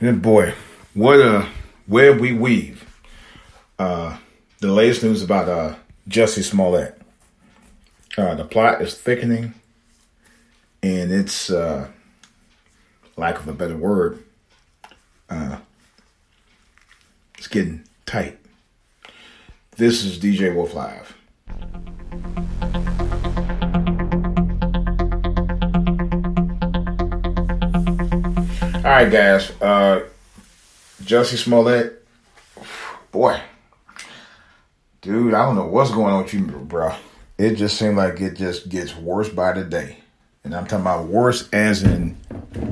Good boy. What a web we weave. Uh, the latest news about uh, Jussie Smollett. Uh, the plot is thickening, and it's, uh, lack of a better word, uh, it's getting tight. This is DJ Wolf Live. All right, guys. Uh, Jussie Smollett, boy, dude, I don't know what's going on with you, bro. It just seems like it just gets worse by the day, and I'm talking about worse as in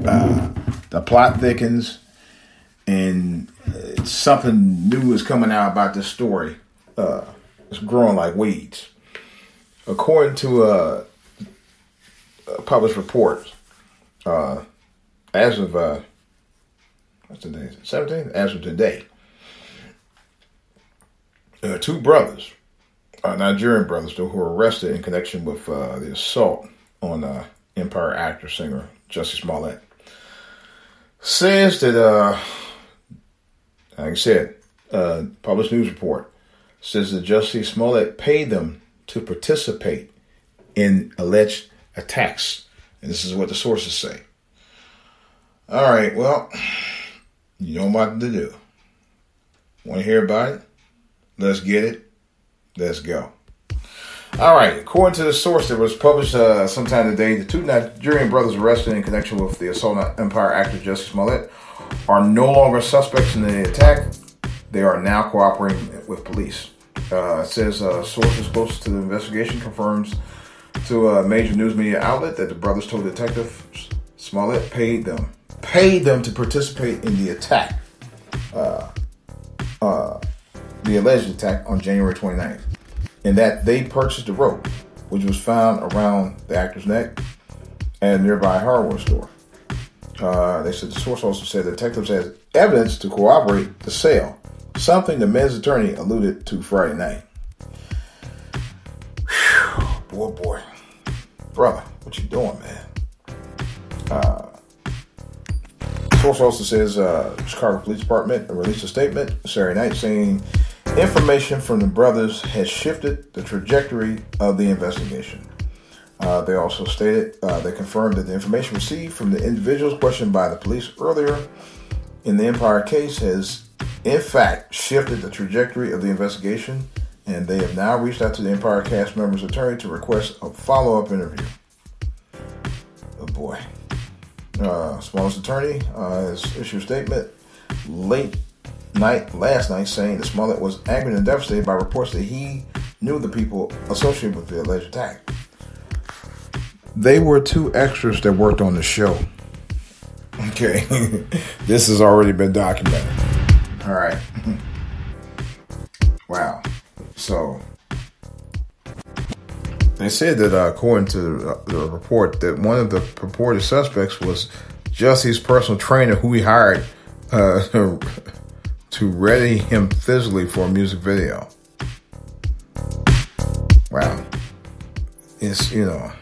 uh, the plot thickens, and uh, something new is coming out about this story. Uh, it's growing like weeds, according to uh, published reports. Uh, as of uh, what's today? Seventeenth. As of today, two brothers, uh, Nigerian brothers, who were arrested in connection with uh, the assault on uh, Empire actor singer Jussie Smollett, says that, uh, like I said, uh, published news report says that Jussie Smollett paid them to participate in alleged attacks, and this is what the sources say. All right, well, you know what to do. Want to hear about it? Let's get it. Let's go. All right, according to the source that was published uh, sometime today, the two Nigerian brothers arrested in connection with the assault on Empire actor Jussie Smollett are no longer suspects in the attack. They are now cooperating with police. Uh, says uh, sources close to the investigation confirms to a major news media outlet that the brothers told detectives Smollett paid them paid them to participate in the attack, uh, uh, the alleged attack on January 29th, and that they purchased a rope, which was found around the actor's neck at a nearby hardware store. Uh, they said the source also said the detectives had evidence to corroborate the sale, something the men's attorney alluded to Friday night. Whew, boy, boy, brother, what you doing, man? Uh, source also says uh, Chicago Police Department released a statement Saturday night saying information from the brothers has shifted the trajectory of the investigation. Uh, they also stated uh, they confirmed that the information received from the individuals questioned by the police earlier in the Empire case has, in fact, shifted the trajectory of the investigation, and they have now reached out to the Empire cast members' attorney to request a follow up interview. Oh boy. Uh, Smollett's attorney uh, has issued a statement late night last night saying that Smollett was angered and devastated by reports that he knew the people associated with the alleged attack. They were two extras that worked on the show. Okay, this has already been documented. All right. wow. So they said that uh, according to the report, that one of the purported suspects was Jesse's personal trainer, who he hired uh, to ready him physically for a music video. Wow, it's you know,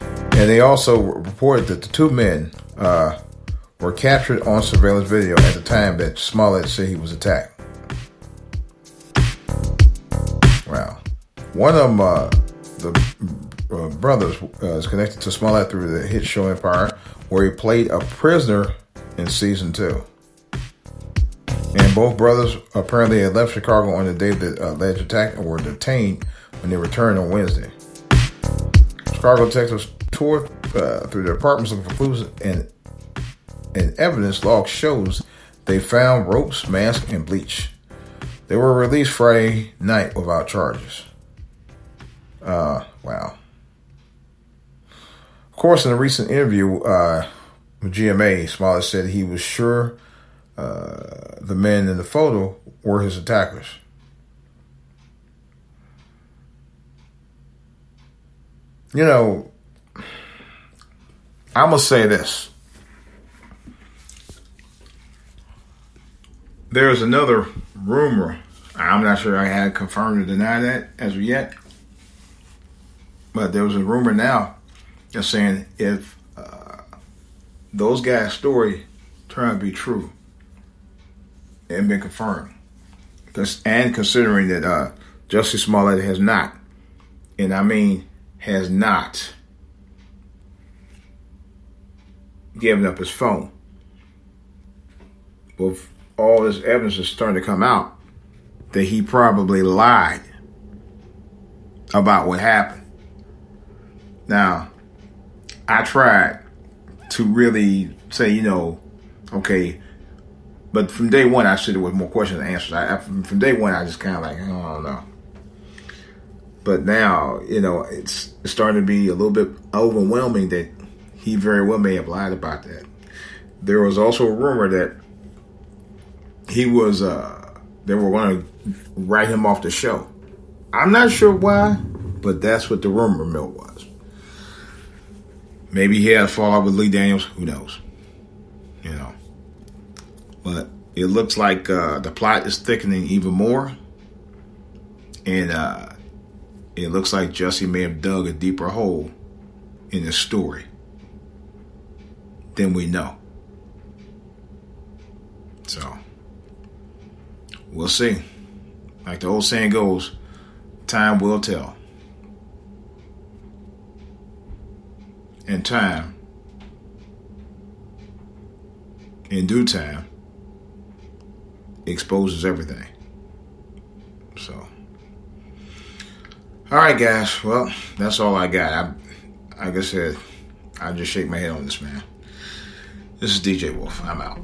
and they also reported that the two men uh, were captured on surveillance video at the time that Smollett said he was attacked. One of them, uh, the uh, brothers, uh, is connected to Smollett through the hit show Empire, where he played a prisoner in season two. And both brothers apparently had left Chicago on the day of the alleged attack and were detained when they returned on Wednesday. Chicago detectives toured uh, through the apartments looking for clues, and, and evidence log shows they found ropes, masks, and bleach. They were released Friday night without charges. Uh, wow. Of course, in a recent interview uh, with GMA, Smollett said he was sure uh, the men in the photo were his attackers. You know, I'm going to say this. There's another rumor. I'm not sure I had confirmed or denied that as of yet. But there was a rumor now that's saying if uh, those guys' story turned out to be true and been confirmed. And considering that uh, Jussie Smollett has not, and I mean has not, given up his phone. With all this evidence is starting to come out that he probably lied about what happened. Now, I tried to really say, you know, okay, but from day one, I said there was more questions and answers. I, from day one, I just kind of like, I don't know. But now, you know, it's, it's starting to be a little bit overwhelming that he very well may have lied about that. There was also a rumor that he was, uh, they were going to write him off the show. I'm not sure why, but that's what the rumor mill was. Maybe he had a fallout with Lee Daniels. Who knows? You know. But it looks like uh, the plot is thickening even more. And uh, it looks like Jesse may have dug a deeper hole in the story than we know. So, we'll see. Like the old saying goes, time will tell. And time, in due time, exposes everything. So, all right, guys. Well, that's all I got. I, like I said, I just shake my head on this, man. This is DJ Wolf. I'm out.